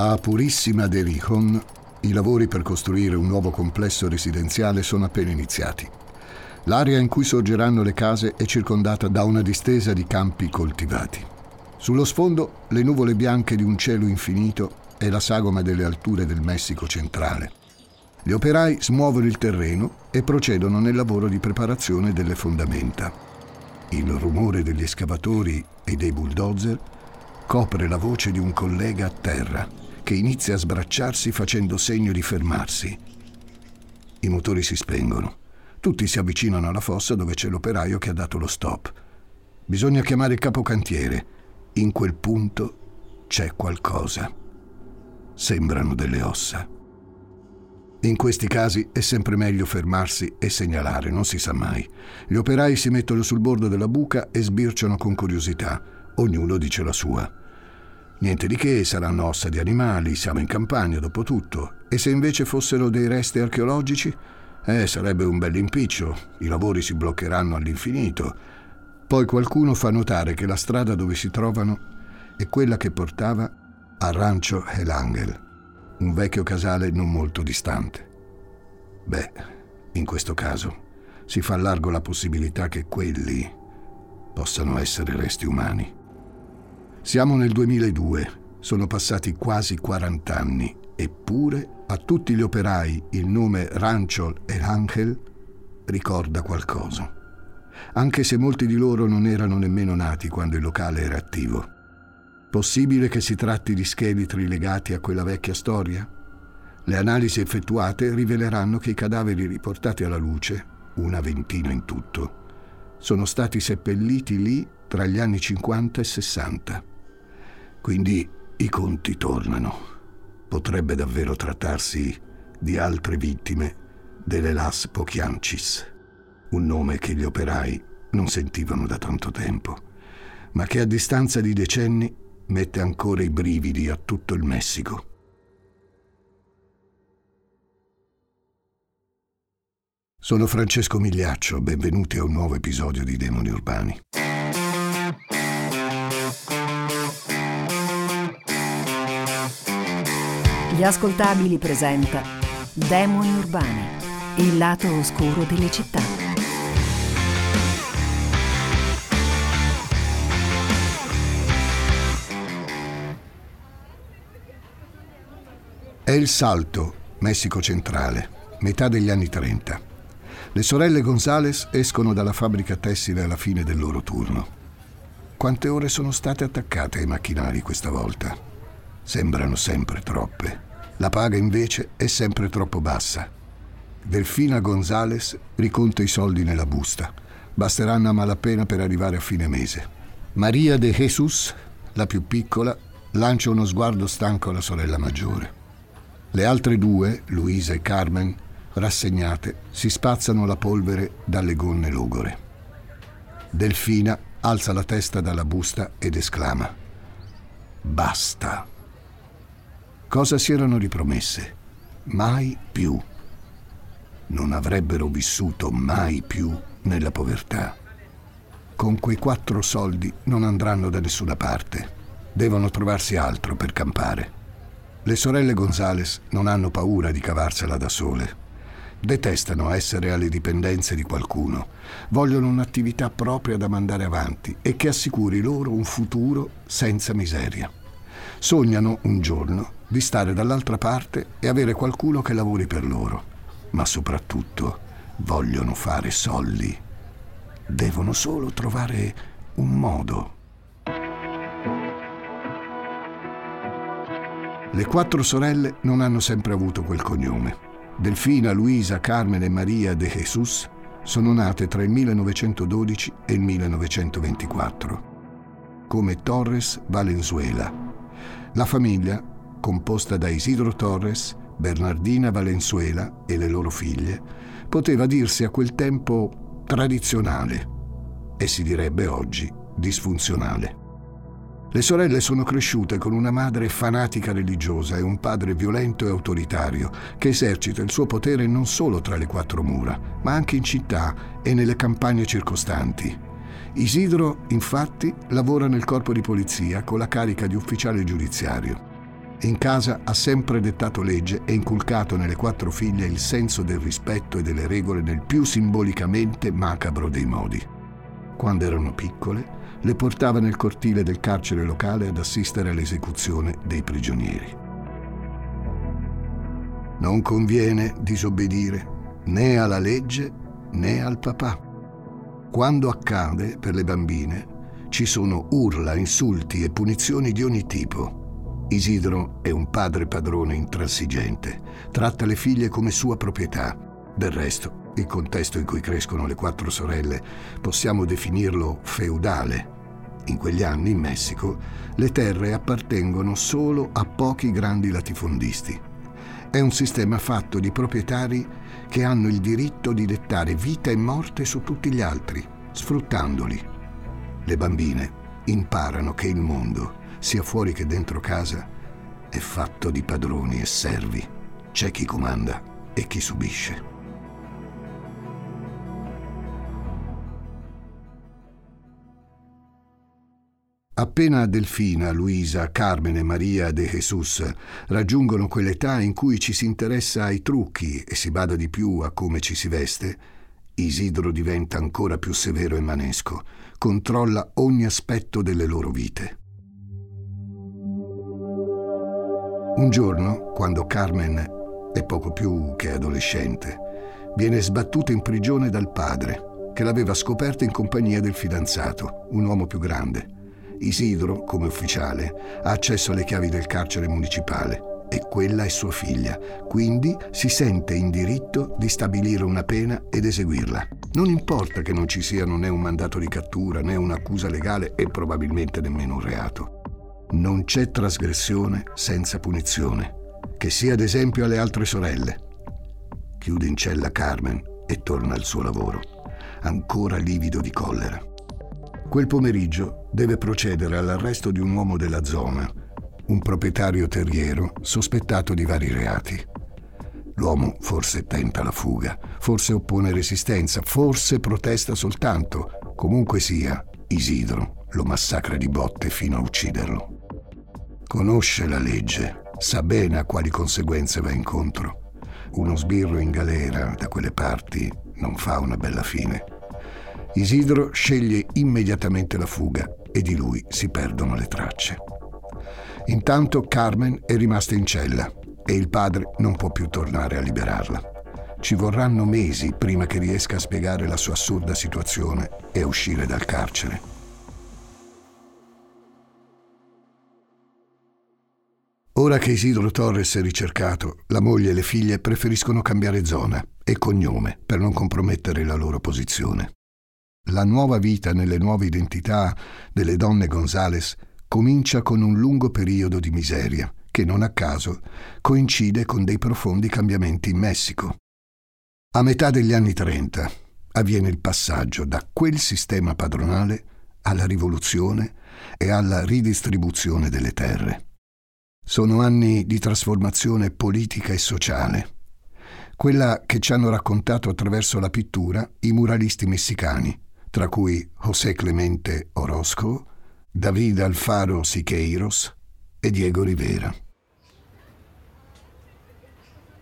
A Purissima de Rijon i lavori per costruire un nuovo complesso residenziale sono appena iniziati. L'area in cui sorgeranno le case è circondata da una distesa di campi coltivati. Sullo sfondo le nuvole bianche di un cielo infinito e la sagoma delle alture del Messico centrale. Gli operai smuovono il terreno e procedono nel lavoro di preparazione delle fondamenta. Il rumore degli escavatori e dei bulldozer copre la voce di un collega a terra che inizia a sbracciarsi facendo segno di fermarsi. I motori si spengono. Tutti si avvicinano alla fossa dove c'è l'operaio che ha dato lo stop. Bisogna chiamare il capocantiere. In quel punto c'è qualcosa. Sembrano delle ossa. In questi casi è sempre meglio fermarsi e segnalare, non si sa mai. Gli operai si mettono sul bordo della buca e sbirciano con curiosità. Ognuno dice la sua. Niente di che, saranno ossa di animali, siamo in campagna dopo tutto. E se invece fossero dei resti archeologici? Eh, sarebbe un bel impiccio, i lavori si bloccheranno all'infinito. Poi qualcuno fa notare che la strada dove si trovano è quella che portava a Rancho El Angel, un vecchio casale non molto distante. Beh, in questo caso si fa largo la possibilità che quelli possano essere resti umani. Siamo nel 2002, sono passati quasi 40 anni, eppure a tutti gli operai il nome Ranchol e Angel ricorda qualcosa, anche se molti di loro non erano nemmeno nati quando il locale era attivo. Possibile che si tratti di scheletri legati a quella vecchia storia? Le analisi effettuate riveleranno che i cadaveri riportati alla luce, una ventina in tutto, sono stati seppelliti lì tra gli anni 50 e 60. Quindi i conti tornano. Potrebbe davvero trattarsi di altre vittime delle Las Pochiancis, un nome che gli operai non sentivano da tanto tempo, ma che a distanza di decenni mette ancora i brividi a tutto il Messico. Sono Francesco Migliaccio, benvenuti a un nuovo episodio di Demoni Urbani. Gli ascoltabili presenta Demoni Urbani, il lato oscuro delle città. È il Salto, Messico centrale, metà degli anni 30. Le sorelle Gonzales escono dalla fabbrica tessile alla fine del loro turno. Quante ore sono state attaccate ai macchinari questa volta? Sembrano sempre troppe. La paga invece è sempre troppo bassa. Delfina Gonzales riconta i soldi nella busta. Basteranno a malapena per arrivare a fine mese. Maria de Jesus, la più piccola, lancia uno sguardo stanco alla sorella maggiore. Le altre due, Luisa e Carmen, rassegnate, si spazzano la polvere dalle gonne logore. Delfina alza la testa dalla busta ed esclama: Basta. Cosa si erano ripromesse? Mai più. Non avrebbero vissuto mai più nella povertà. Con quei quattro soldi non andranno da nessuna parte. Devono trovarsi altro per campare. Le sorelle Gonzales non hanno paura di cavarsela da sole. Detestano essere alle dipendenze di qualcuno. Vogliono un'attività propria da mandare avanti e che assicuri loro un futuro senza miseria. Sognano un giorno di stare dall'altra parte e avere qualcuno che lavori per loro, ma soprattutto vogliono fare soldi. Devono solo trovare un modo. Le quattro sorelle non hanno sempre avuto quel cognome. Delfina, Luisa, Carmen e Maria de Jesus sono nate tra il 1912 e il 1924 come Torres Valenzuela. La famiglia composta da Isidro Torres, Bernardina Valenzuela e le loro figlie, poteva dirsi a quel tempo tradizionale e si direbbe oggi disfunzionale. Le sorelle sono cresciute con una madre fanatica religiosa e un padre violento e autoritario che esercita il suo potere non solo tra le quattro mura, ma anche in città e nelle campagne circostanti. Isidro, infatti, lavora nel corpo di polizia con la carica di ufficiale giudiziario. In casa ha sempre dettato legge e inculcato nelle quattro figlie il senso del rispetto e delle regole nel più simbolicamente macabro dei modi. Quando erano piccole, le portava nel cortile del carcere locale ad assistere all'esecuzione dei prigionieri. Non conviene disobbedire né alla legge né al papà. Quando accade per le bambine, ci sono urla, insulti e punizioni di ogni tipo. Isidro è un padre padrone intransigente, tratta le figlie come sua proprietà. Del resto, il contesto in cui crescono le quattro sorelle possiamo definirlo feudale. In quegli anni, in Messico, le terre appartengono solo a pochi grandi latifondisti. È un sistema fatto di proprietari che hanno il diritto di dettare vita e morte su tutti gli altri, sfruttandoli. Le bambine imparano che il mondo sia fuori che dentro casa, è fatto di padroni e servi. C'è chi comanda e chi subisce. Appena Delfina, Luisa, Carmen e Maria de Jesus raggiungono quell'età in cui ci si interessa ai trucchi e si bada di più a come ci si veste, Isidro diventa ancora più severo e manesco, controlla ogni aspetto delle loro vite. Un giorno, quando Carmen è poco più che adolescente, viene sbattuta in prigione dal padre, che l'aveva scoperta in compagnia del fidanzato, un uomo più grande. Isidro, come ufficiale, ha accesso alle chiavi del carcere municipale e quella è sua figlia, quindi si sente in diritto di stabilire una pena ed eseguirla. Non importa che non ci siano né un mandato di cattura né un'accusa legale e probabilmente nemmeno un reato. Non c'è trasgressione senza punizione, che sia ad esempio alle altre sorelle. Chiude in cella Carmen e torna al suo lavoro, ancora livido di collera. Quel pomeriggio deve procedere all'arresto di un uomo della zona, un proprietario terriero sospettato di vari reati. L'uomo forse tenta la fuga, forse oppone resistenza, forse protesta soltanto. Comunque sia, Isidro lo massacra di botte fino a ucciderlo. Conosce la legge, sa bene a quali conseguenze va incontro. Uno sbirro in galera da quelle parti non fa una bella fine. Isidro sceglie immediatamente la fuga e di lui si perdono le tracce. Intanto Carmen è rimasta in cella e il padre non può più tornare a liberarla. Ci vorranno mesi prima che riesca a spiegare la sua assurda situazione e a uscire dal carcere. Ora che Isidro Torres è ricercato, la moglie e le figlie preferiscono cambiare zona e cognome per non compromettere la loro posizione. La nuova vita nelle nuove identità delle donne Gonzales comincia con un lungo periodo di miseria che non a caso coincide con dei profondi cambiamenti in Messico. A metà degli anni 30 avviene il passaggio da quel sistema padronale alla rivoluzione e alla ridistribuzione delle terre. Sono anni di trasformazione politica e sociale, quella che ci hanno raccontato attraverso la pittura i muralisti messicani, tra cui José Clemente Orozco, David Alfaro Siqueiros e Diego Rivera.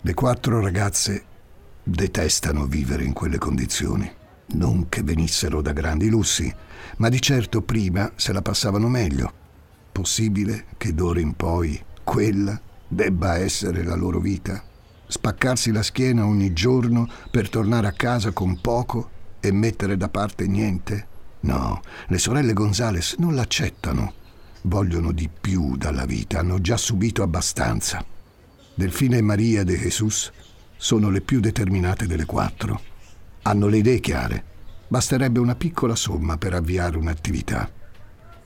Le quattro ragazze detestano vivere in quelle condizioni. Non che venissero da grandi lussi, ma di certo prima se la passavano meglio. Possibile che d'ora in poi quella debba essere la loro vita? Spaccarsi la schiena ogni giorno per tornare a casa con poco e mettere da parte niente? No, le sorelle Gonzales non l'accettano. Vogliono di più dalla vita, hanno già subito abbastanza. Delfina e Maria de Jesus sono le più determinate delle quattro. Hanno le idee chiare. Basterebbe una piccola somma per avviare un'attività.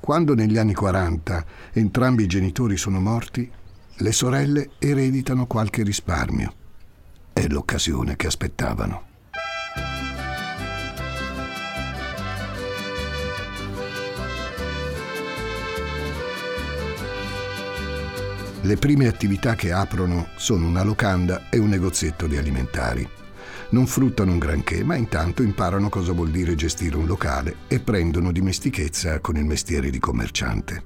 Quando negli anni 40 entrambi i genitori sono morti, le sorelle ereditano qualche risparmio. È l'occasione che aspettavano. Le prime attività che aprono sono una locanda e un negozietto di alimentari. Non fruttano un granché, ma intanto imparano cosa vuol dire gestire un locale e prendono dimestichezza con il mestiere di commerciante.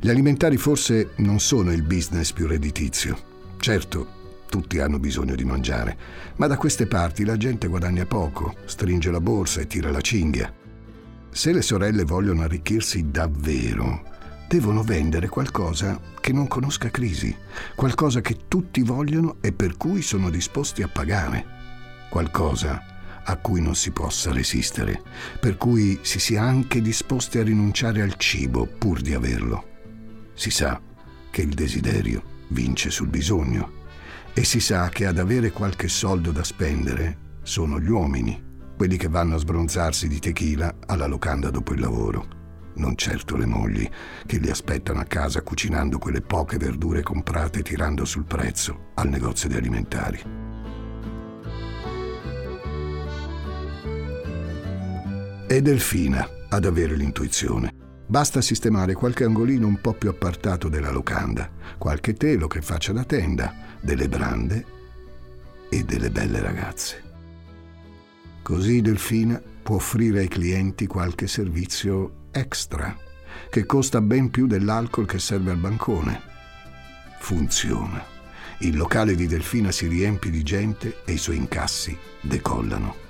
Gli alimentari forse non sono il business più redditizio. Certo, tutti hanno bisogno di mangiare, ma da queste parti la gente guadagna poco, stringe la borsa e tira la cinghia. Se le sorelle vogliono arricchirsi davvero, devono vendere qualcosa che non conosca crisi, qualcosa che tutti vogliono e per cui sono disposti a pagare, qualcosa a cui non si possa resistere, per cui si sia anche disposti a rinunciare al cibo pur di averlo. Si sa che il desiderio vince sul bisogno e si sa che ad avere qualche soldo da spendere sono gli uomini, quelli che vanno a sbronzarsi di tequila alla locanda dopo il lavoro non certo le mogli, che li aspettano a casa cucinando quelle poche verdure comprate tirando sul prezzo al negozio di alimentari. È Delfina ad avere l'intuizione. Basta sistemare qualche angolino un po' più appartato della locanda, qualche telo che faccia da tenda, delle brande e delle belle ragazze. Così Delfina può offrire ai clienti qualche servizio extra, che costa ben più dell'alcol che serve al bancone. Funziona. Il locale di Delfina si riempie di gente e i suoi incassi decollano.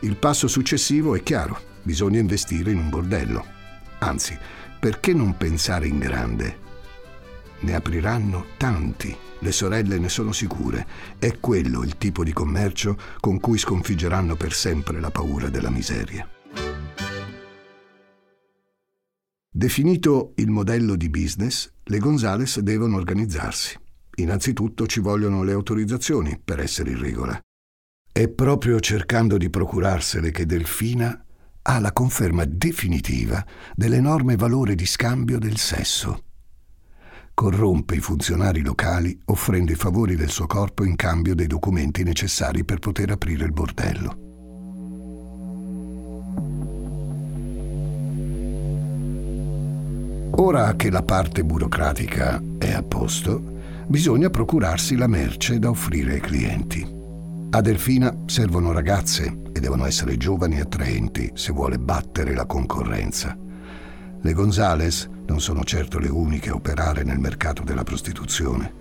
Il passo successivo è chiaro, bisogna investire in un bordello. Anzi, perché non pensare in grande? Ne apriranno tanti, le sorelle ne sono sicure. È quello il tipo di commercio con cui sconfiggeranno per sempre la paura della miseria. Definito il modello di business, le Gonzales devono organizzarsi. Innanzitutto ci vogliono le autorizzazioni per essere in regola. È proprio cercando di procurarsele che Delfina ha la conferma definitiva dell'enorme valore di scambio del sesso. Corrompe i funzionari locali offrendo i favori del suo corpo in cambio dei documenti necessari per poter aprire il bordello. Ora che la parte burocratica è a posto, bisogna procurarsi la merce da offrire ai clienti. A Delfina servono ragazze e devono essere giovani e attraenti se vuole battere la concorrenza. Le Gonzales non sono certo le uniche a operare nel mercato della prostituzione.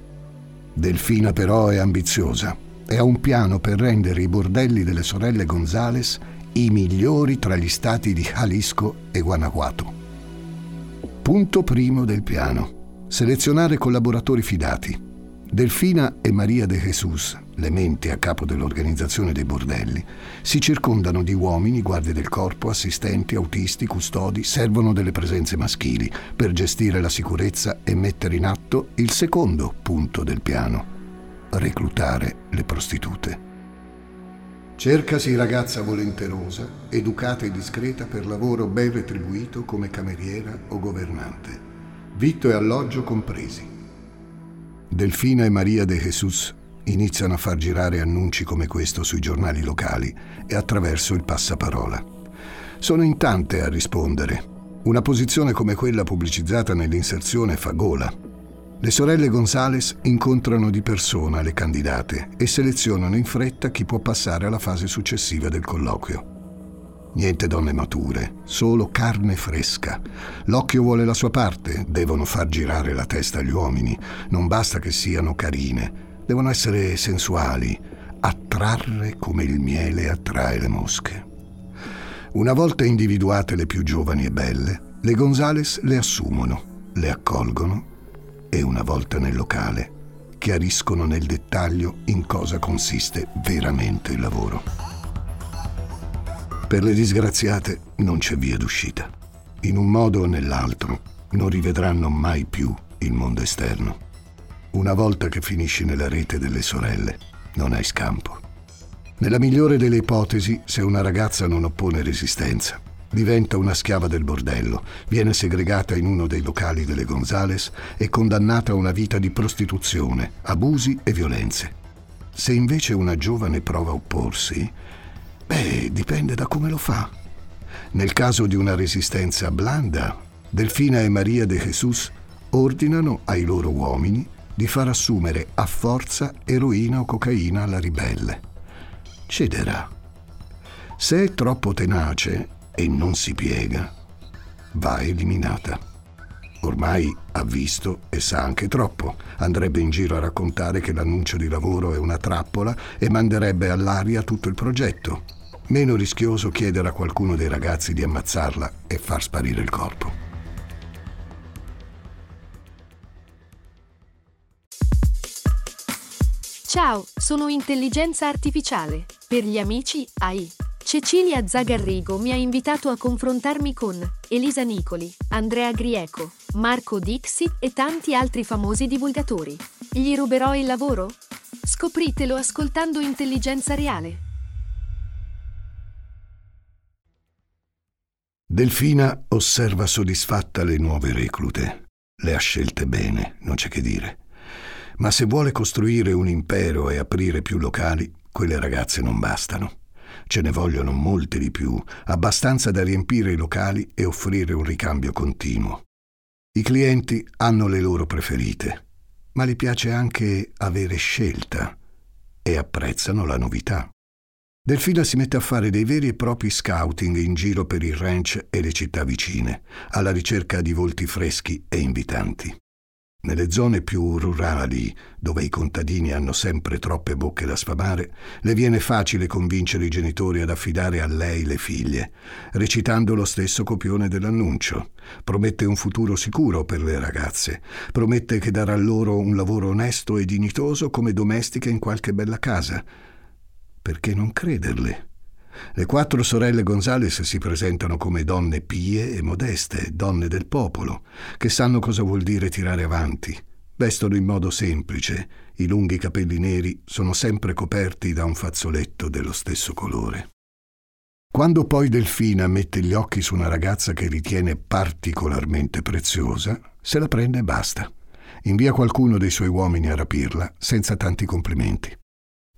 Delfina però è ambiziosa e ha un piano per rendere i bordelli delle sorelle Gonzales i migliori tra gli stati di Jalisco e Guanajuato. Punto primo del piano. Selezionare collaboratori fidati. Delfina e Maria de Jesus, le menti a capo dell'organizzazione dei bordelli, si circondano di uomini, guardie del corpo, assistenti, autisti, custodi, servono delle presenze maschili per gestire la sicurezza e mettere in atto il secondo punto del piano, reclutare le prostitute. Cercasi ragazza volenterosa, educata e discreta per lavoro ben retribuito come cameriera o governante. Vitto e alloggio compresi. Delfina e Maria de Jesus iniziano a far girare annunci come questo sui giornali locali e attraverso il passaparola. Sono in tante a rispondere. Una posizione come quella pubblicizzata nell'inserzione fa gola le sorelle Gonzales incontrano di persona le candidate e selezionano in fretta chi può passare alla fase successiva del colloquio. Niente donne mature, solo carne fresca. L'occhio vuole la sua parte, devono far girare la testa agli uomini, non basta che siano carine, devono essere sensuali, attrarre come il miele attrae le mosche. Una volta individuate le più giovani e belle, le Gonzales le assumono, le accolgono e una volta nel locale chiariscono nel dettaglio in cosa consiste veramente il lavoro. Per le disgraziate non c'è via d'uscita. In un modo o nell'altro non rivedranno mai più il mondo esterno. Una volta che finisci nella rete delle sorelle, non hai scampo. Nella migliore delle ipotesi, se una ragazza non oppone resistenza, Diventa una schiava del bordello, viene segregata in uno dei locali delle Gonzales e condannata a una vita di prostituzione, abusi e violenze. Se invece una giovane prova a opporsi, beh, dipende da come lo fa. Nel caso di una resistenza blanda, Delfina e Maria de Jesus ordinano ai loro uomini di far assumere a forza eroina o cocaina alla ribelle. Cederà. Se è troppo tenace, e non si piega, va eliminata. Ormai ha visto e sa anche troppo. Andrebbe in giro a raccontare che l'annuncio di lavoro è una trappola e manderebbe all'aria tutto il progetto. Meno rischioso chiedere a qualcuno dei ragazzi di ammazzarla e far sparire il corpo. Ciao, sono intelligenza artificiale. Per gli amici AI. Cecilia Zagarrigo mi ha invitato a confrontarmi con Elisa Nicoli, Andrea Grieco, Marco Dixi e tanti altri famosi divulgatori. Gli ruberò il lavoro? Scopritelo ascoltando Intelligenza Reale. Delfina osserva soddisfatta le nuove reclute. Le ha scelte bene, non c'è che dire. Ma se vuole costruire un impero e aprire più locali, quelle ragazze non bastano. Ce ne vogliono molte di più, abbastanza da riempire i locali e offrire un ricambio continuo. I clienti hanno le loro preferite, ma gli piace anche avere scelta e apprezzano la novità. Delfina si mette a fare dei veri e propri scouting in giro per il ranch e le città vicine, alla ricerca di volti freschi e invitanti. Nelle zone più rurali, dove i contadini hanno sempre troppe bocche da sfamare, le viene facile convincere i genitori ad affidare a lei le figlie, recitando lo stesso copione dell'annuncio. Promette un futuro sicuro per le ragazze, promette che darà loro un lavoro onesto e dignitoso come domestiche in qualche bella casa. Perché non crederle? Le quattro sorelle Gonzales si presentano come donne pie e modeste, donne del popolo, che sanno cosa vuol dire tirare avanti. Vestono in modo semplice, i lunghi capelli neri sono sempre coperti da un fazzoletto dello stesso colore. Quando poi Delfina mette gli occhi su una ragazza che ritiene particolarmente preziosa, se la prende e basta. Invia qualcuno dei suoi uomini a rapirla senza tanti complimenti.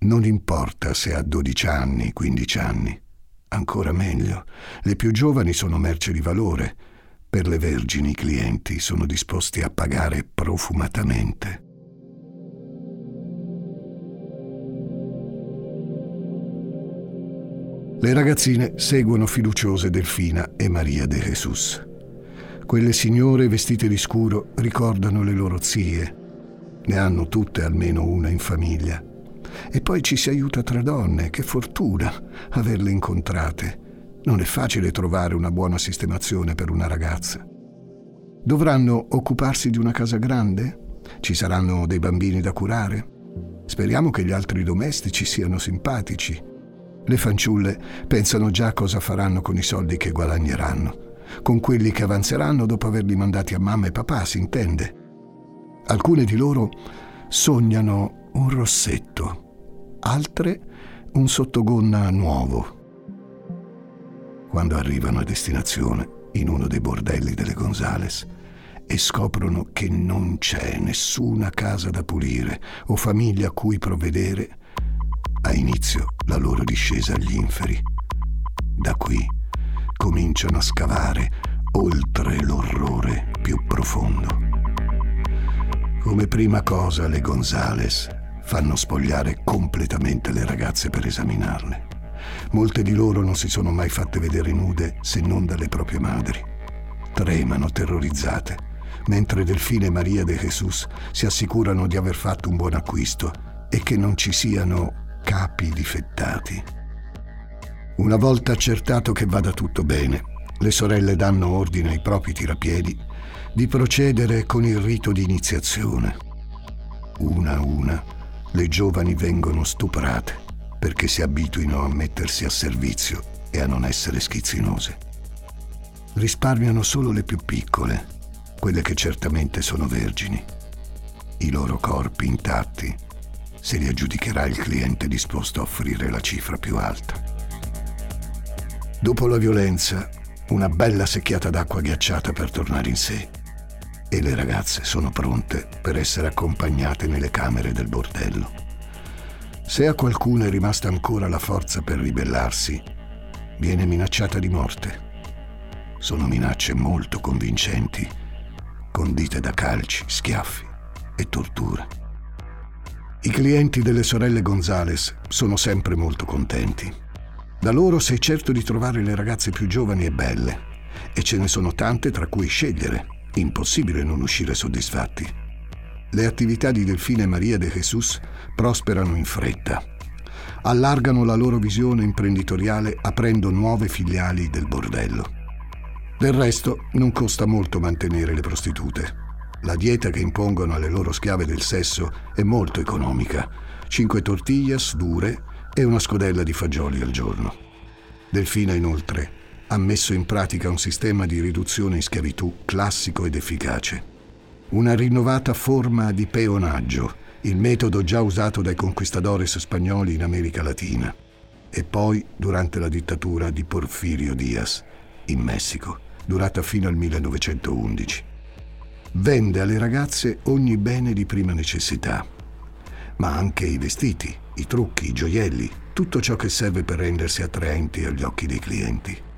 Non importa se ha 12 anni, 15 anni. Ancora meglio, le più giovani sono merce di valore. Per le vergini i clienti sono disposti a pagare profumatamente. Le ragazzine seguono fiduciose Delfina e Maria de Jesus. Quelle signore vestite di scuro ricordano le loro zie. Ne hanno tutte almeno una in famiglia e poi ci si aiuta tra donne, che fortuna averle incontrate. Non è facile trovare una buona sistemazione per una ragazza. Dovranno occuparsi di una casa grande? Ci saranno dei bambini da curare? Speriamo che gli altri domestici siano simpatici. Le fanciulle pensano già cosa faranno con i soldi che guadagneranno, con quelli che avanzeranno dopo averli mandati a mamma e papà, si intende. Alcune di loro sognano un rossetto altre un sottogonna nuovo. Quando arrivano a destinazione, in uno dei bordelli delle Gonzales, e scoprono che non c'è nessuna casa da pulire o famiglia a cui provvedere, ha inizio la loro discesa agli inferi. Da qui cominciano a scavare oltre l'orrore più profondo. Come prima cosa le Gonzales fanno spogliare completamente le ragazze per esaminarle. Molte di loro non si sono mai fatte vedere nude se non dalle proprie madri. Tremano terrorizzate, mentre Delfine e Maria de Jesus si assicurano di aver fatto un buon acquisto e che non ci siano capi difettati. Una volta accertato che vada tutto bene, le sorelle danno ordine ai propri tirapiedi di procedere con il rito di iniziazione. Una a una le giovani vengono stuprate perché si abituino a mettersi a servizio e a non essere schizzinose. Risparmiano solo le più piccole, quelle che certamente sono vergini. I loro corpi intatti se li aggiudicherà il cliente disposto a offrire la cifra più alta. Dopo la violenza, una bella secchiata d'acqua ghiacciata per tornare in sé e le ragazze sono pronte per essere accompagnate nelle camere del bordello. Se a qualcuno è rimasta ancora la forza per ribellarsi, viene minacciata di morte. Sono minacce molto convincenti, condite da calci, schiaffi e torture. I clienti delle sorelle Gonzales sono sempre molto contenti. Da loro sei certo di trovare le ragazze più giovani e belle, e ce ne sono tante tra cui scegliere Impossibile non uscire soddisfatti. Le attività di Delfina e Maria de Jesus prosperano in fretta. Allargano la loro visione imprenditoriale aprendo nuove filiali del bordello. Del resto non costa molto mantenere le prostitute. La dieta che impongono alle loro schiave del sesso è molto economica. Cinque tortillas dure e una scodella di fagioli al giorno. Delfina inoltre ha messo in pratica un sistema di riduzione in schiavitù classico ed efficace. Una rinnovata forma di peonaggio, il metodo già usato dai conquistadores spagnoli in America Latina e poi durante la dittatura di Porfirio Diaz in Messico durata fino al 1911. Vende alle ragazze ogni bene di prima necessità, ma anche i vestiti, i trucchi, i gioielli, tutto ciò che serve per rendersi attraenti agli occhi dei clienti.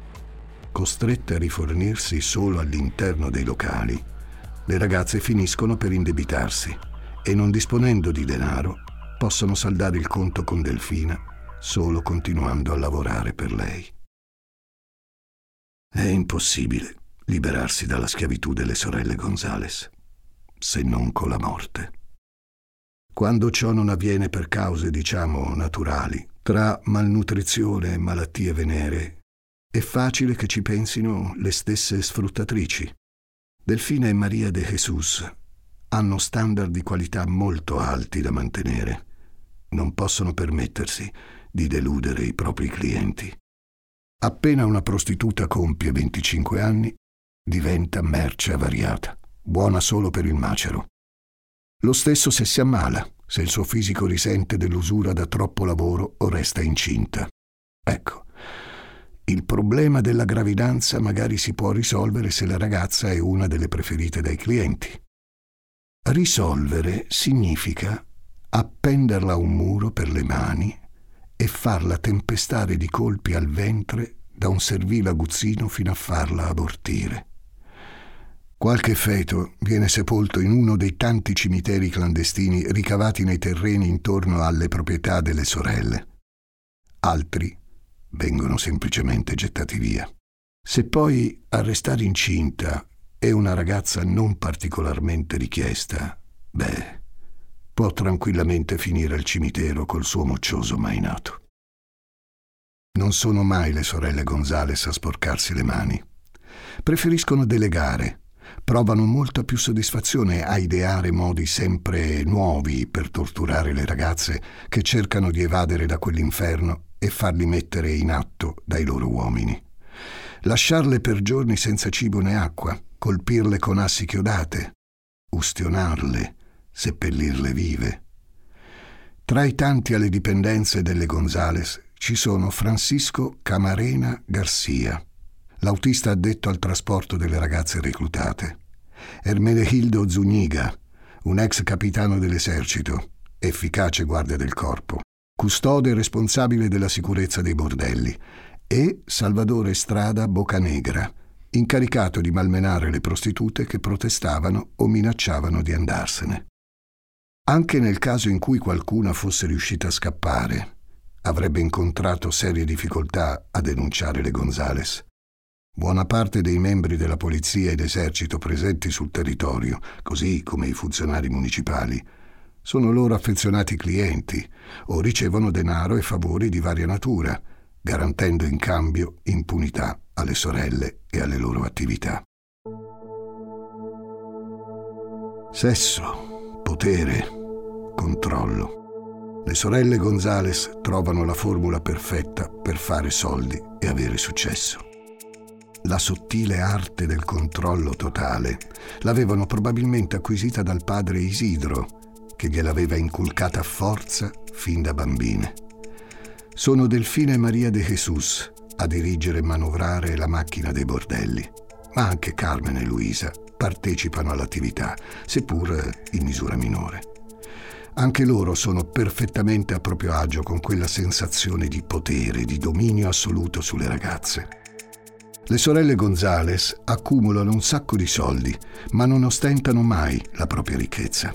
Costrette a rifornirsi solo all'interno dei locali, le ragazze finiscono per indebitarsi e non disponendo di denaro possono saldare il conto con Delfina solo continuando a lavorare per lei. È impossibile liberarsi dalla schiavitù delle sorelle Gonzales, se non con la morte. Quando ciò non avviene per cause, diciamo, naturali, tra malnutrizione e malattie venere, è facile che ci pensino le stesse sfruttatrici. Delfina e Maria de Jesus hanno standard di qualità molto alti da mantenere. Non possono permettersi di deludere i propri clienti. Appena una prostituta compie 25 anni, diventa merce avariata, buona solo per il macero. Lo stesso se si ammala, se il suo fisico risente dell'usura da troppo lavoro o resta incinta. Ecco, il problema della gravidanza magari si può risolvere se la ragazza è una delle preferite dai clienti. Risolvere significa appenderla a un muro per le mani e farla tempestare di colpi al ventre da un servile aguzzino fino a farla abortire. Qualche feto viene sepolto in uno dei tanti cimiteri clandestini ricavati nei terreni intorno alle proprietà delle sorelle. Altri vengono semplicemente gettati via. Se poi a restare incinta è una ragazza non particolarmente richiesta, beh, può tranquillamente finire al cimitero col suo moccioso mai nato. Non sono mai le sorelle Gonzales a sporcarsi le mani. Preferiscono delegare, provano molta più soddisfazione a ideare modi sempre nuovi per torturare le ragazze che cercano di evadere da quell'inferno e farli mettere in atto dai loro uomini. Lasciarle per giorni senza cibo né acqua, colpirle con assi chiodate, ustionarle, seppellirle vive. Tra i tanti alle dipendenze delle Gonzales ci sono Francisco Camarena Garcia, l'autista addetto al trasporto delle ragazze reclutate, Ermenegildo Zuniga, un ex capitano dell'esercito, efficace guardia del corpo, custode responsabile della sicurezza dei bordelli, e Salvadore Strada Bocanegra, incaricato di malmenare le prostitute che protestavano o minacciavano di andarsene. Anche nel caso in cui qualcuna fosse riuscita a scappare, avrebbe incontrato serie difficoltà a denunciare le Gonzales. Buona parte dei membri della polizia ed esercito presenti sul territorio, così come i funzionari municipali, sono loro affezionati clienti o ricevono denaro e favori di varia natura, garantendo in cambio impunità alle sorelle e alle loro attività. Sesso potere, controllo. Le sorelle Gonzales trovano la formula perfetta per fare soldi e avere successo. La sottile arte del controllo totale l'avevano probabilmente acquisita dal padre Isidro, che gliel'aveva inculcata a forza fin da bambine. Sono Delfina e Maria de Jesus a dirigere e manovrare la macchina dei bordelli, ma anche Carmen e Luisa partecipano all'attività, seppur in misura minore. Anche loro sono perfettamente a proprio agio con quella sensazione di potere, di dominio assoluto sulle ragazze. Le sorelle Gonzales accumulano un sacco di soldi, ma non ostentano mai la propria ricchezza.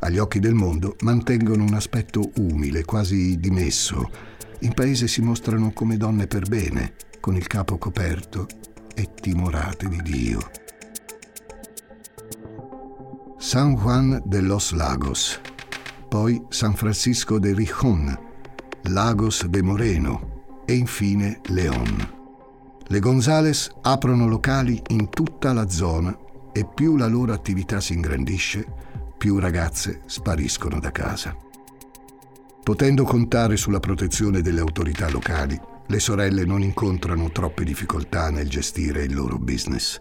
Agli occhi del mondo mantengono un aspetto umile, quasi dimesso. In paese si mostrano come donne per bene, con il capo coperto e timorate di Dio. San Juan de los Lagos, poi San Francisco de Rijon, Lagos de Moreno e infine León. Le Gonzales aprono locali in tutta la zona e più la loro attività si ingrandisce, più ragazze spariscono da casa. Potendo contare sulla protezione delle autorità locali, le sorelle non incontrano troppe difficoltà nel gestire il loro business.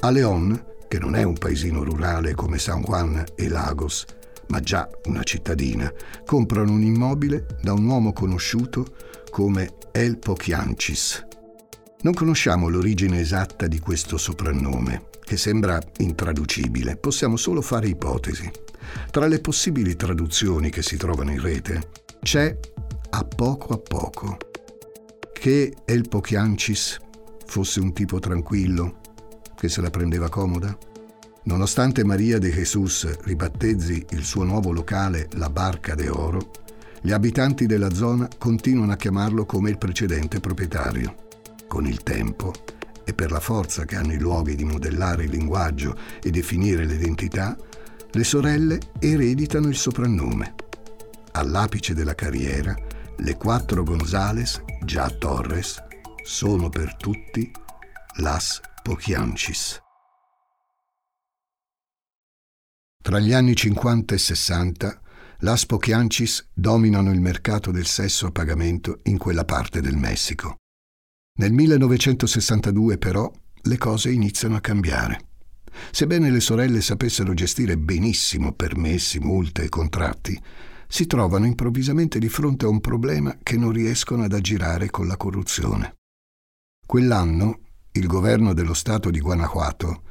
A León, che non è un paesino rurale come San Juan e Lagos, ma già una cittadina, comprano un immobile da un uomo conosciuto come El Pochiancis. Non conosciamo l'origine esatta di questo soprannome, che sembra intraducibile, possiamo solo fare ipotesi. Tra le possibili traduzioni che si trovano in rete c'è a poco a poco che El Pochiancis fosse un tipo tranquillo, che se la prendeva comoda? Nonostante Maria de Jesus ribattezzi il suo nuovo locale La Barca de Oro, gli abitanti della zona continuano a chiamarlo come il precedente proprietario. Con il tempo, e per la forza che hanno i luoghi di modellare il linguaggio e definire l'identità, le sorelle ereditano il soprannome. All'apice della carriera, le quattro Gonzales, già Torres, sono per tutti Las Pochiancis. Tra gli anni 50 e 60, Las Pochiancis dominano il mercato del sesso a pagamento in quella parte del Messico. Nel 1962 però le cose iniziano a cambiare. Sebbene le sorelle sapessero gestire benissimo permessi, multe e contratti, si trovano improvvisamente di fronte a un problema che non riescono ad aggirare con la corruzione. Quell'anno il governo dello Stato di Guanajuato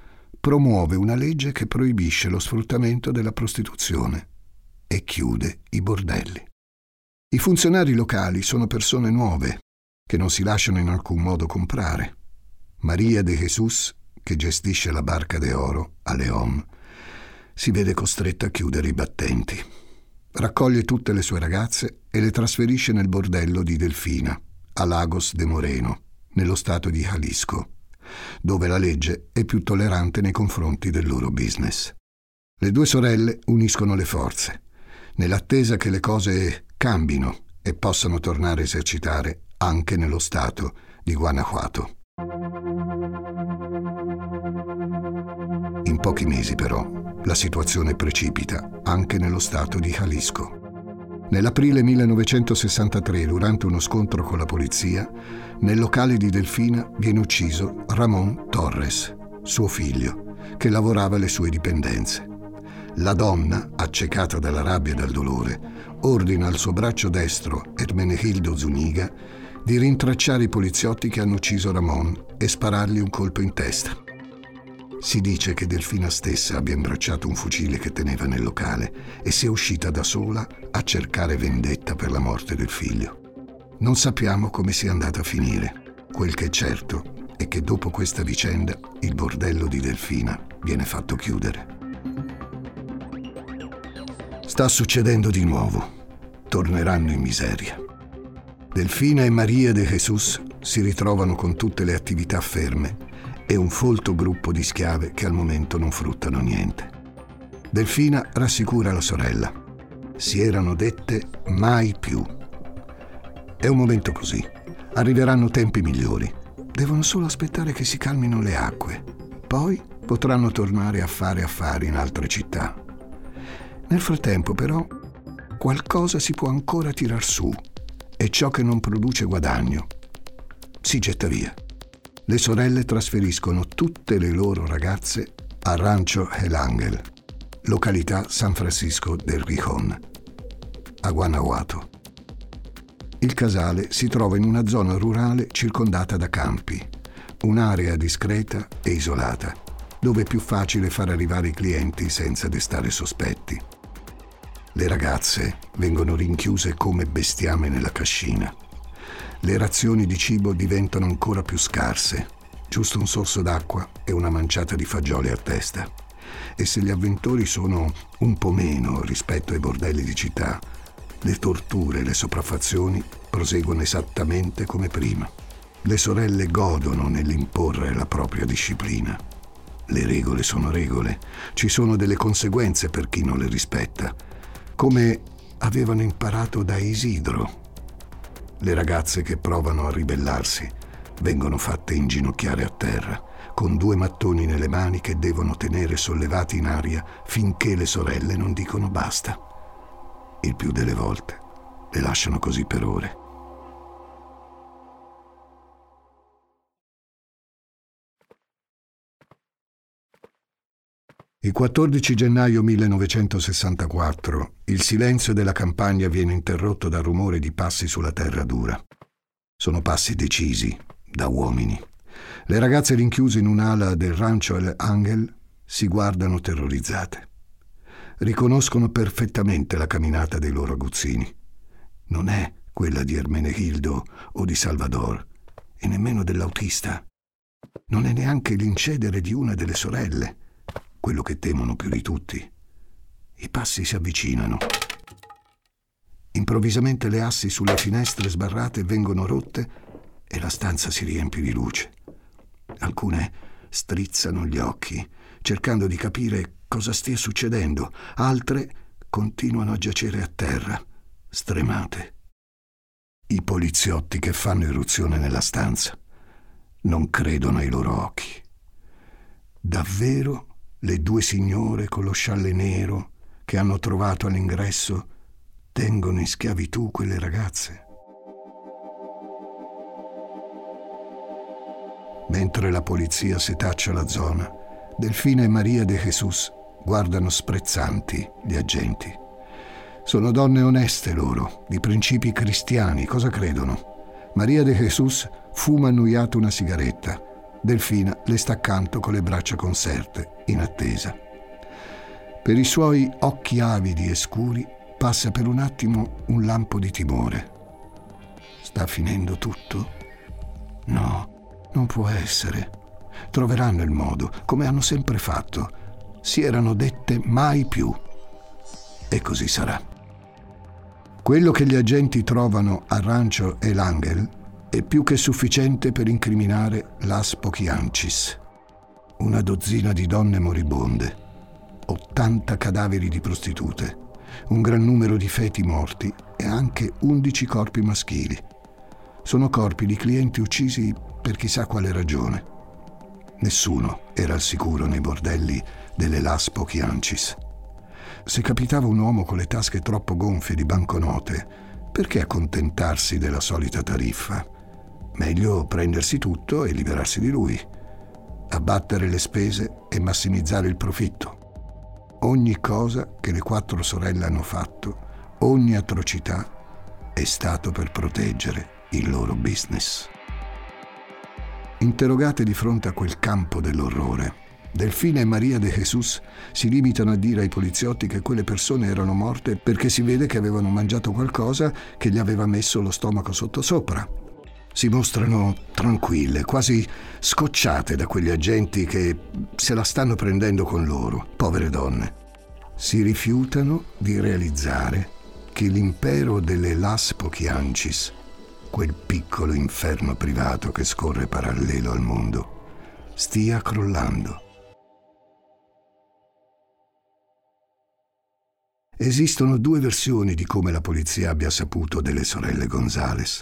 promuove una legge che proibisce lo sfruttamento della prostituzione e chiude i bordelli. I funzionari locali sono persone nuove, che non si lasciano in alcun modo comprare. Maria de Jesus, che gestisce la barca de oro a León, si vede costretta a chiudere i battenti. Raccoglie tutte le sue ragazze e le trasferisce nel bordello di Delfina, a Lagos de Moreno, nello stato di Jalisco, dove la legge è più tollerante nei confronti del loro business. Le due sorelle uniscono le forze, nell'attesa che le cose cambino e possano tornare a esercitare anche nello stato di Guanajuato. In pochi mesi però la situazione precipita anche nello stato di Jalisco. Nell'aprile 1963, durante uno scontro con la polizia, nel locale di Delfina viene ucciso Ramon Torres, suo figlio, che lavorava alle sue dipendenze. La donna, accecata dalla rabbia e dal dolore, ordina al suo braccio destro, Ermenegildo Zuniga, di rintracciare i poliziotti che hanno ucciso Ramon e sparargli un colpo in testa. Si dice che Delfina stessa abbia imbracciato un fucile che teneva nel locale e sia uscita da sola a cercare vendetta per la morte del figlio. Non sappiamo come sia andata a finire. Quel che è certo è che dopo questa vicenda il bordello di Delfina viene fatto chiudere. Sta succedendo di nuovo. Torneranno in miseria. Delfina e Maria de Jesus si ritrovano con tutte le attività ferme e un folto gruppo di schiave che al momento non fruttano niente. Delfina rassicura la sorella. Si erano dette mai più. È un momento così. Arriveranno tempi migliori. Devono solo aspettare che si calmino le acque. Poi potranno tornare a fare affari in altre città. Nel frattempo, però, qualcosa si può ancora tirar su e ciò che non produce guadagno si getta via. Le sorelle trasferiscono tutte le loro ragazze a Rancho El Angel, località San Francisco del Rijon, a Guanajuato. Il casale si trova in una zona rurale circondata da campi, un'area discreta e isolata, dove è più facile far arrivare i clienti senza destare sospetti. Le ragazze vengono rinchiuse come bestiame nella cascina. Le razioni di cibo diventano ancora più scarse, giusto un sorso d'acqua e una manciata di fagioli a testa. E se gli avventori sono un po' meno rispetto ai bordelli di città, le torture e le sopraffazioni proseguono esattamente come prima. Le sorelle godono nell'imporre la propria disciplina. le regole sono regole, ci sono delle conseguenze per chi non le rispetta, come avevano imparato da Isidro. Le ragazze che provano a ribellarsi vengono fatte inginocchiare a terra, con due mattoni nelle mani che devono tenere sollevati in aria finché le sorelle non dicono basta. Il più delle volte le lasciano così per ore. Il 14 gennaio 1964 il silenzio della campagna viene interrotto dal rumore di passi sulla terra dura. Sono passi decisi, da uomini. Le ragazze rinchiuse in un'ala del rancio El Angel si guardano terrorizzate. Riconoscono perfettamente la camminata dei loro aguzzini. Non è quella di Ermenegildo o di Salvador, e nemmeno dell'autista. Non è neanche l'incedere di una delle sorelle quello che temono più di tutti. I passi si avvicinano. Improvvisamente le assi sulle finestre sbarrate vengono rotte e la stanza si riempie di luce. Alcune strizzano gli occhi, cercando di capire cosa stia succedendo, altre continuano a giacere a terra, stremate. I poliziotti che fanno irruzione nella stanza non credono ai loro occhi. Davvero le due signore con lo scialle nero che hanno trovato all'ingresso tengono in schiavitù quelle ragazze. Mentre la polizia setaccia la zona, Delfina e Maria de Jesus guardano sprezzanti gli agenti. Sono donne oneste loro, di principi cristiani, cosa credono? Maria de Jesus fuma annuiato una sigaretta Delfina le sta accanto con le braccia conserte, in attesa. Per i suoi occhi avidi e scuri passa per un attimo un lampo di timore. Sta finendo tutto? No, non può essere. Troveranno il modo, come hanno sempre fatto. Si erano dette mai più. E così sarà. Quello che gli agenti trovano a Rancho e Langel è più che sufficiente per incriminare Las Pochiancis. Una dozzina di donne moribonde, 80 cadaveri di prostitute, un gran numero di feti morti e anche 11 corpi maschili. Sono corpi di clienti uccisi per chissà quale ragione. Nessuno era al sicuro nei bordelli delle Las Pochiancis. Se capitava un uomo con le tasche troppo gonfie di banconote, perché accontentarsi della solita tariffa? Meglio prendersi tutto e liberarsi di lui, abbattere le spese e massimizzare il profitto. Ogni cosa che le quattro sorelle hanno fatto, ogni atrocità, è stato per proteggere il loro business. Interrogate di fronte a quel campo dell'orrore, Delfina e Maria de Jesus si limitano a dire ai poliziotti che quelle persone erano morte perché si vede che avevano mangiato qualcosa che gli aveva messo lo stomaco sottosopra si mostrano tranquille, quasi scocciate da quegli agenti che se la stanno prendendo con loro, povere donne. Si rifiutano di realizzare che l'impero delle Las Pochiancis, quel piccolo inferno privato che scorre parallelo al mondo, stia crollando. Esistono due versioni di come la polizia abbia saputo delle sorelle Gonzales.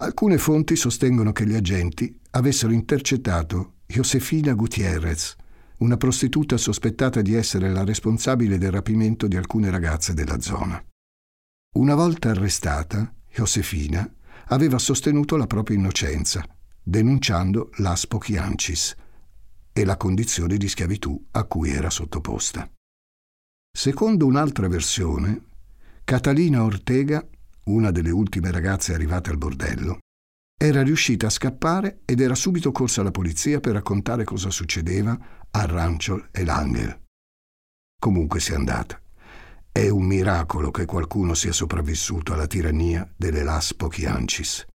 Alcune fonti sostengono che gli agenti avessero intercettato Josefina Gutierrez, una prostituta sospettata di essere la responsabile del rapimento di alcune ragazze della zona. Una volta arrestata, Josefina aveva sostenuto la propria innocenza, denunciando l'Aspo Chiancis e la condizione di schiavitù a cui era sottoposta. Secondo un'altra versione, Catalina Ortega una delle ultime ragazze arrivate al bordello, era riuscita a scappare ed era subito corsa alla polizia per raccontare cosa succedeva a Rancho e Langel. Comunque sia andata. È un miracolo che qualcuno sia sopravvissuto alla tirannia delle Las Pochiancis.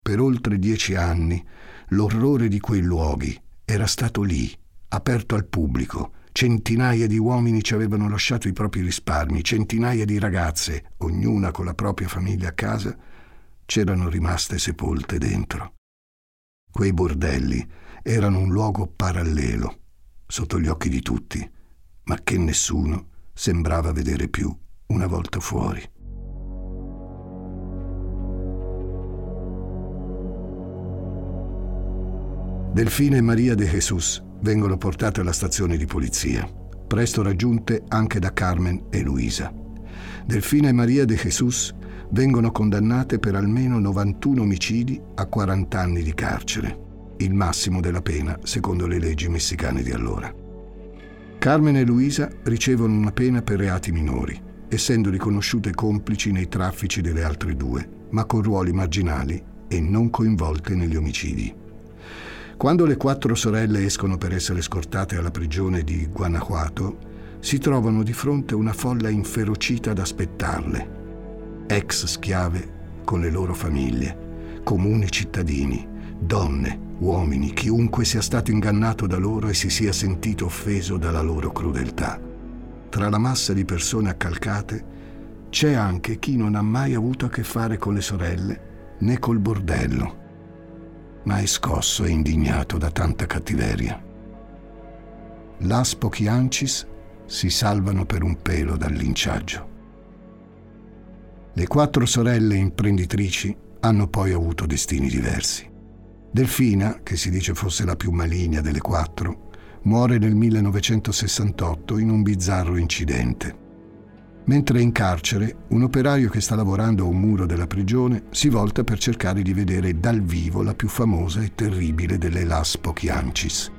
Per oltre dieci anni l'orrore di quei luoghi era stato lì, aperto al pubblico, Centinaia di uomini ci avevano lasciato i propri risparmi, centinaia di ragazze, ognuna con la propria famiglia a casa, c'erano rimaste sepolte dentro. Quei bordelli erano un luogo parallelo, sotto gli occhi di tutti, ma che nessuno sembrava vedere più una volta fuori. Delfina e Maria de Jesus vengono portate alla stazione di polizia, presto raggiunte anche da Carmen e Luisa. Delfina e Maria de Jesus vengono condannate per almeno 91 omicidi a 40 anni di carcere, il massimo della pena secondo le leggi messicane di allora. Carmen e Luisa ricevono una pena per reati minori, essendo riconosciute complici nei traffici delle altre due, ma con ruoli marginali e non coinvolte negli omicidi. Quando le quattro sorelle escono per essere scortate alla prigione di Guanajuato, si trovano di fronte una folla inferocita ad aspettarle. Ex schiave con le loro famiglie, comuni cittadini, donne, uomini, chiunque sia stato ingannato da loro e si sia sentito offeso dalla loro crudeltà. Tra la massa di persone accalcate c'è anche chi non ha mai avuto a che fare con le sorelle né col bordello ma è scosso e indignato da tanta cattiveria. L'aspo Chiancis si salvano per un pelo dal linciaggio. Le quattro sorelle imprenditrici hanno poi avuto destini diversi. Delfina, che si dice fosse la più maligna delle quattro, muore nel 1968 in un bizzarro incidente. Mentre in carcere, un operaio che sta lavorando a un muro della prigione si volta per cercare di vedere dal vivo la più famosa e terribile delle Las Pochiancis.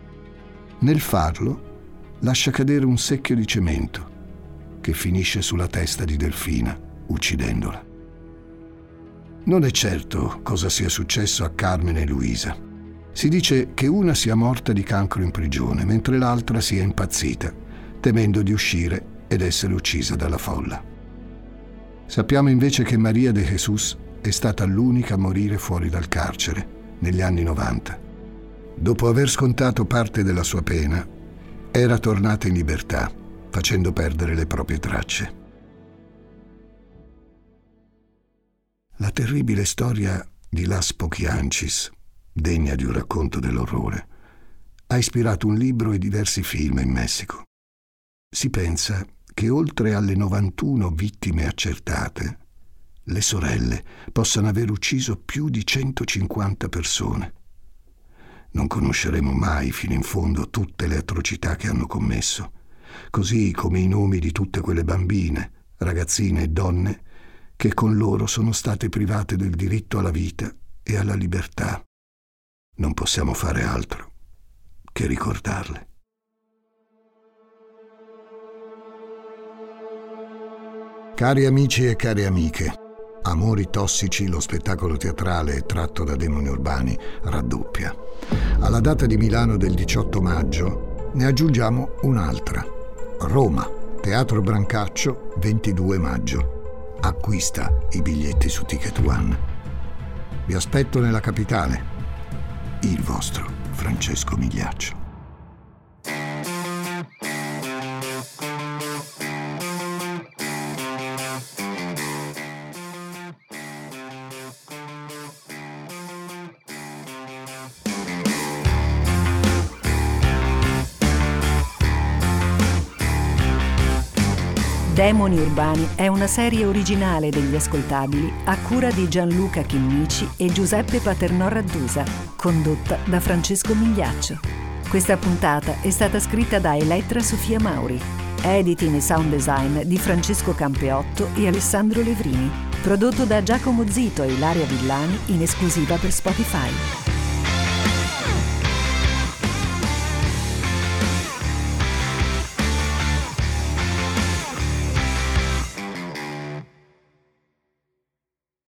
Nel farlo, lascia cadere un secchio di cemento che finisce sulla testa di Delfina, uccidendola. Non è certo cosa sia successo a Carmen e Luisa. Si dice che una sia morta di cancro in prigione, mentre l'altra sia impazzita, temendo di uscire ed essere uccisa dalla folla. Sappiamo invece che Maria de Jesus è stata l'unica a morire fuori dal carcere negli anni 90. Dopo aver scontato parte della sua pena, era tornata in libertà, facendo perdere le proprie tracce. La terribile storia di Las Pochiancis, degna di un racconto dell'orrore, ha ispirato un libro e diversi film in Messico. Si pensa che oltre alle 91 vittime accertate, le sorelle possano aver ucciso più di 150 persone. Non conosceremo mai fino in fondo tutte le atrocità che hanno commesso, così come i nomi di tutte quelle bambine, ragazzine e donne che con loro sono state private del diritto alla vita e alla libertà. Non possiamo fare altro che ricordarle. Cari amici e cari amiche, Amori tossici, lo spettacolo teatrale tratto da demoni urbani raddoppia. Alla data di Milano del 18 maggio ne aggiungiamo un'altra. Roma, Teatro Brancaccio, 22 maggio. Acquista i biglietti su Ticket One. Vi aspetto nella capitale. Il vostro Francesco Migliaccio. Demoni Urbani è una serie originale degli ascoltabili a cura di Gianluca Chinnici e Giuseppe Paternò Raddusa, condotta da Francesco Migliaccio. Questa puntata è stata scritta da Elettra Sofia Mauri, editing e sound design di Francesco Campeotto e Alessandro Levrini, prodotto da Giacomo Zito e Ilaria Villani in esclusiva per Spotify.